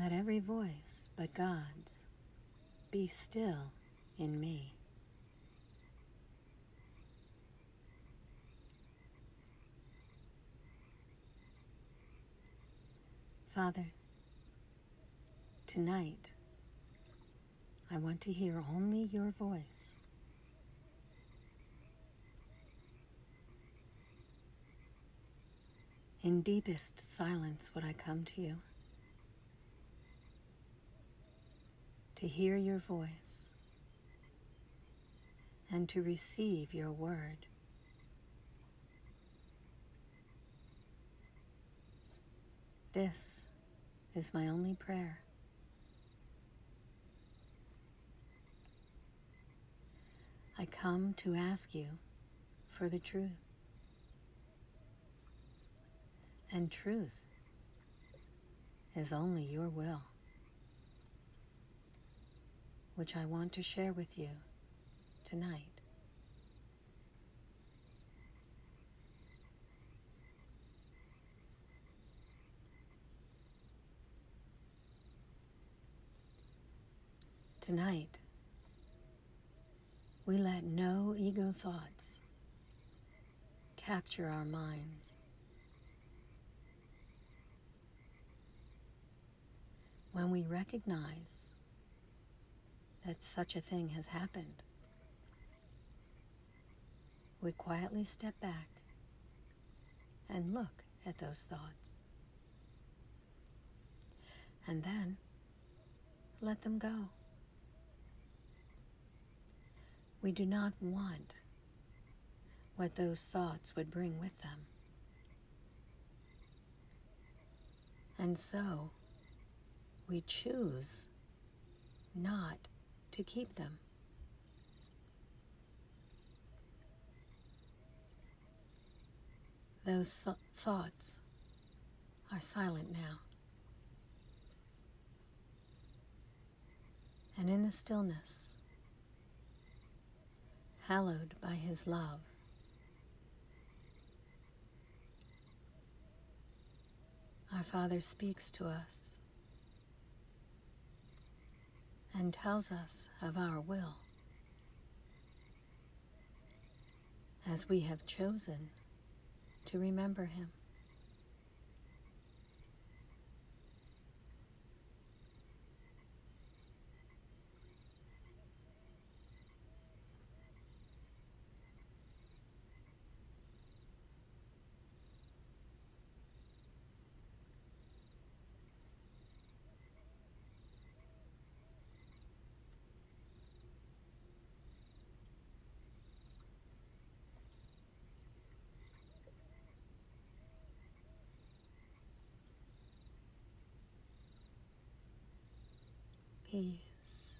Let every voice but God's be still in me. Father, tonight I want to hear only your voice. In deepest silence would I come to you to hear your voice and to receive your word. This is my only prayer. I come to ask you for the truth. And truth is only your will, which I want to share with you tonight. Tonight, we let no ego thoughts capture our minds. When we recognize that such a thing has happened, we quietly step back and look at those thoughts. And then let them go. We do not want what those thoughts would bring with them. And so we choose not to keep them. Those so- thoughts are silent now. And in the stillness, hallowed by His love, our Father speaks to us and tells us of our will as we have chosen to remember Him. Peace.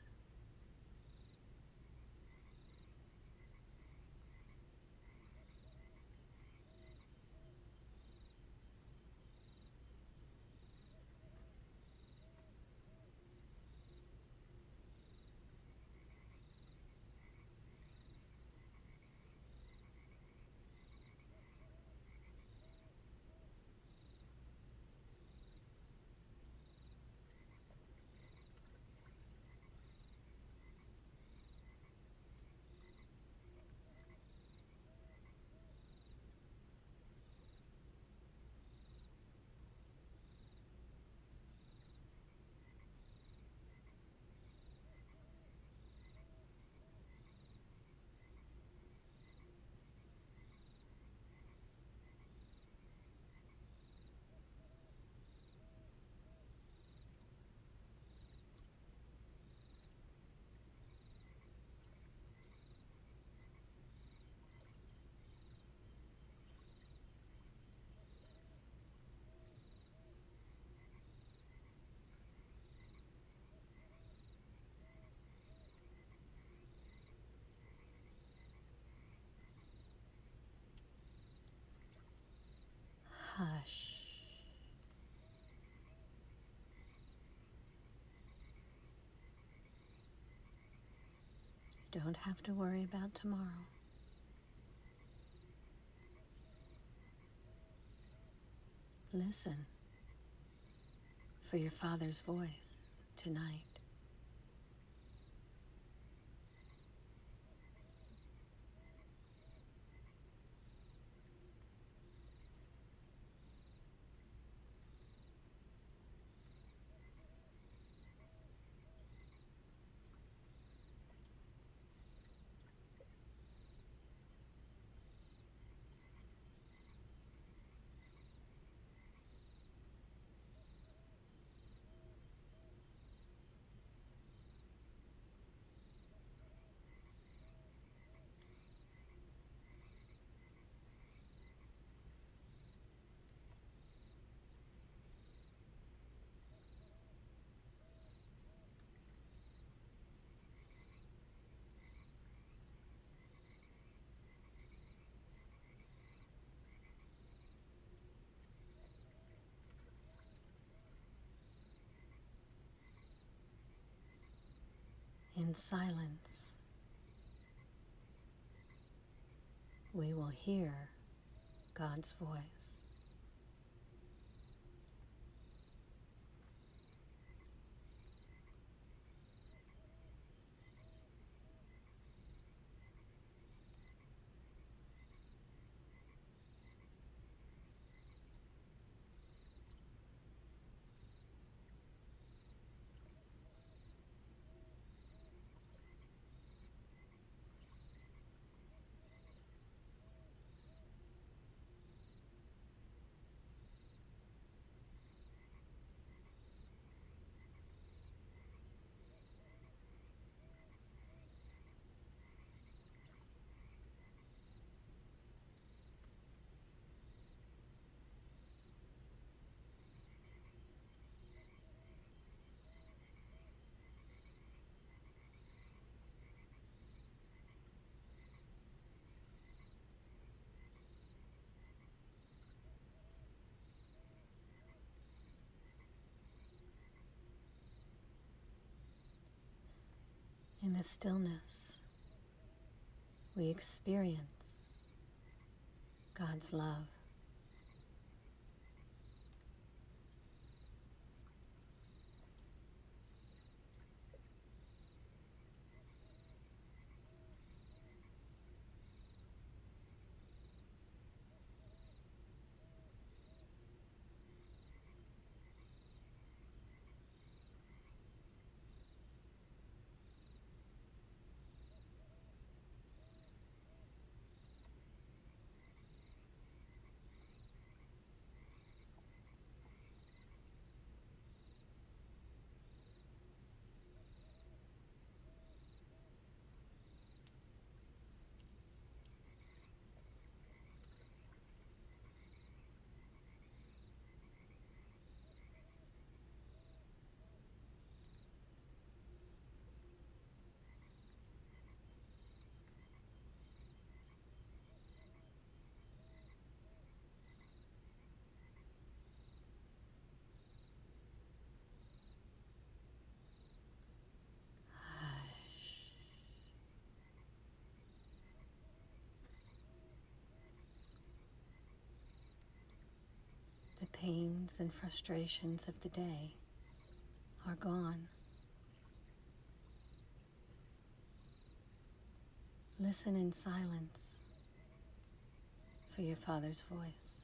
Hush. You don't have to worry about tomorrow. Listen for your Father's voice tonight. In silence, we will hear God's voice. In the stillness, we experience God's love. Pains and frustrations of the day are gone. Listen in silence for your Father's voice.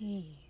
예.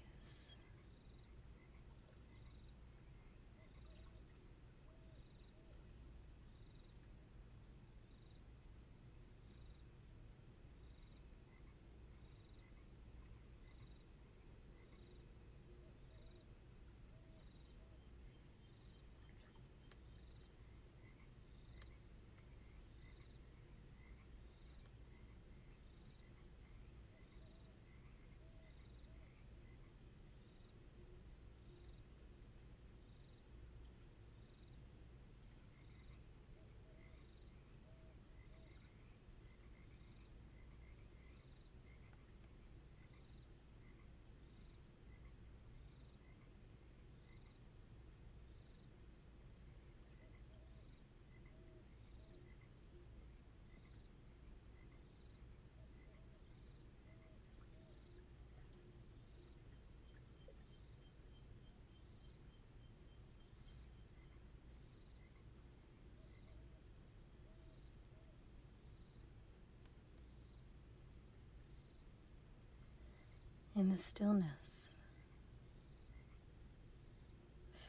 In the stillness,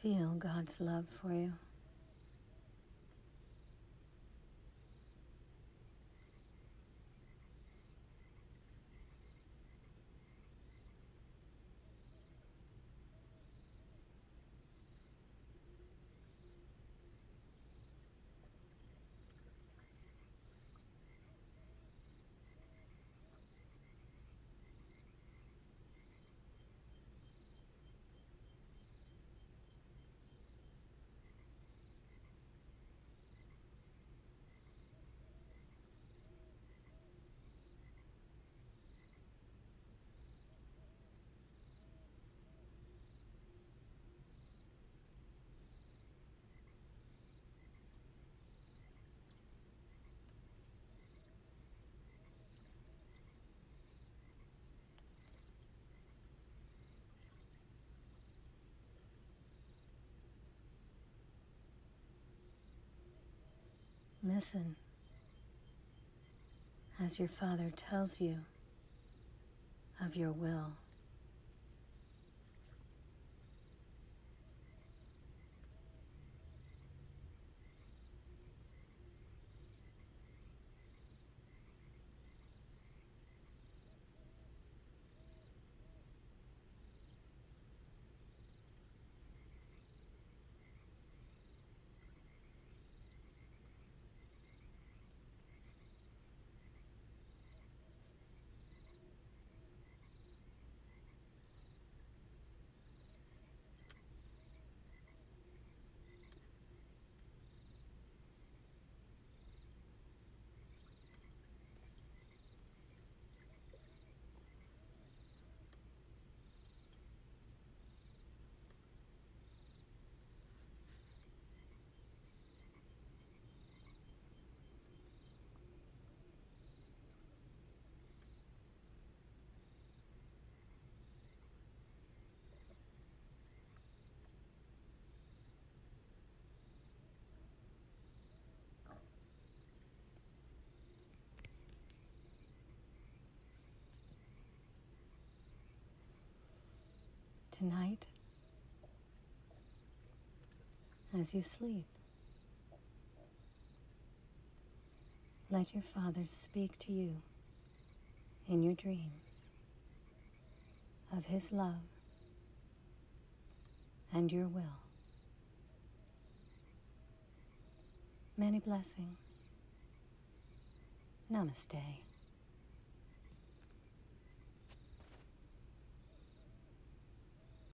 feel God's love for you. Listen as your Father tells you of your will. Tonight, as you sleep, let your Father speak to you in your dreams of His love and your will. Many blessings. Namaste.